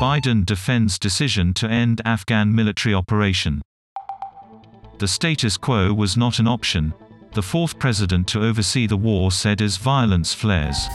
Biden defends decision to end Afghan military operation. The status quo was not an option, the fourth president to oversee the war said as violence flares.